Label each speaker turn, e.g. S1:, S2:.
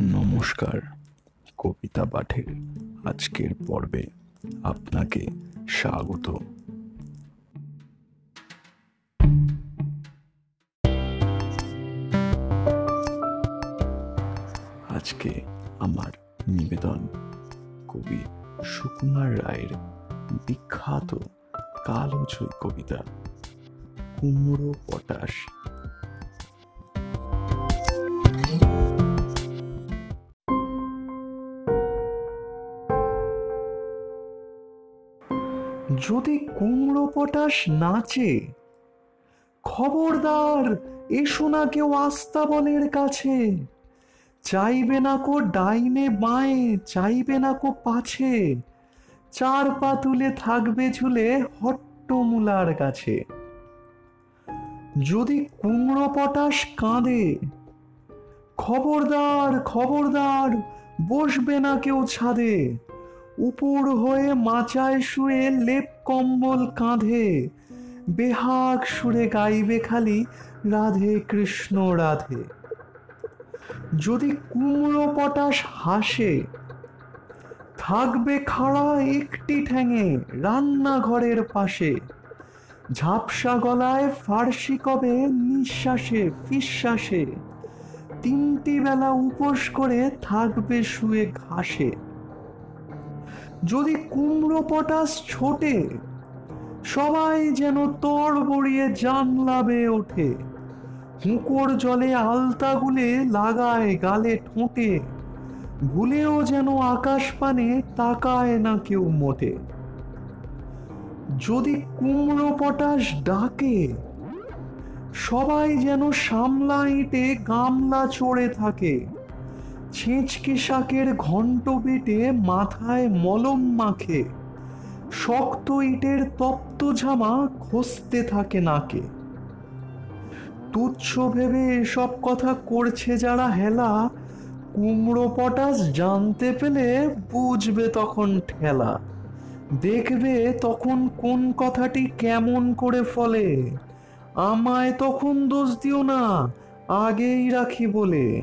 S1: নমস্কার, কবিতা পাঠের আজকের পর্বে আপনাকে স্বাগত। আজকে আমার নিবেদন কবি সুকুমার রায়ের বিখ্যাত কালো ছই কবিতা, কুমড়ো পটাশ যদি কুমড়ো পটাশ নাচে, খবরদার, এসো না কেউ আস্তাবলের কাছে। চাইবে না কো ডাইনে বাঁয়ে, চাইবে না কো পাছে। চার পা তুলে থাকবে ঝুলে হট্টমূলার কাছে। যদি কুমড়ো পটাশ কাঁদে, খবরদার খবরদার, বসবে না কেউ ছাদে। উপর হয়ে মাচায় শুয়ে লেপ কম্বল কাঁধে। বেহাগ সুরে গাইবে খালি রাধে কৃষ্ণ রাধে। যদি কুমড়ো পটাশ হাসে, থাকবে খাড়া একটি ঠ্যাঙে রান্নাঘরের পাশে। ঝাপসা গলায় ফার্সি কবে নিঃশ্বাসে ফিশ্বাসে তিনটি বেলা উপোস করে থাকবে শুয়ে ঘাসে। যদি কুমড়ো পটাশ ছোটে, সবাই যেন তর বড়িয়ে জানলা বেয়ে ওঠে। হুঁকোর জলে আলতা গুলে লাগায় গালে ঠোঁটে, ভুলেও যেন আকাশ পানে তাকায় না কেউ মোটে। যদি কুমড়ো পটাশ ডাকে, সবাই যেন সামলা ইটে গামলা চড়ে থাকে। ছেঁচকে শাকের ঘন্ট বেটে মাথায় মলম মাখে, শক্ত ইটের তপ্ত ঝামা খসতে থাকে নাকে। তুচ্ছ ভেবে এসব কথা করছে যারা হেলা, কুমড়ো পটাশ জানতে পেলে বুঝবে তখন ঠেলা। দেখবে তখন কোন কথাটি কেমন করে ফলে। আমায় তখন দোষ দিও না, আগেই রাখি বলে।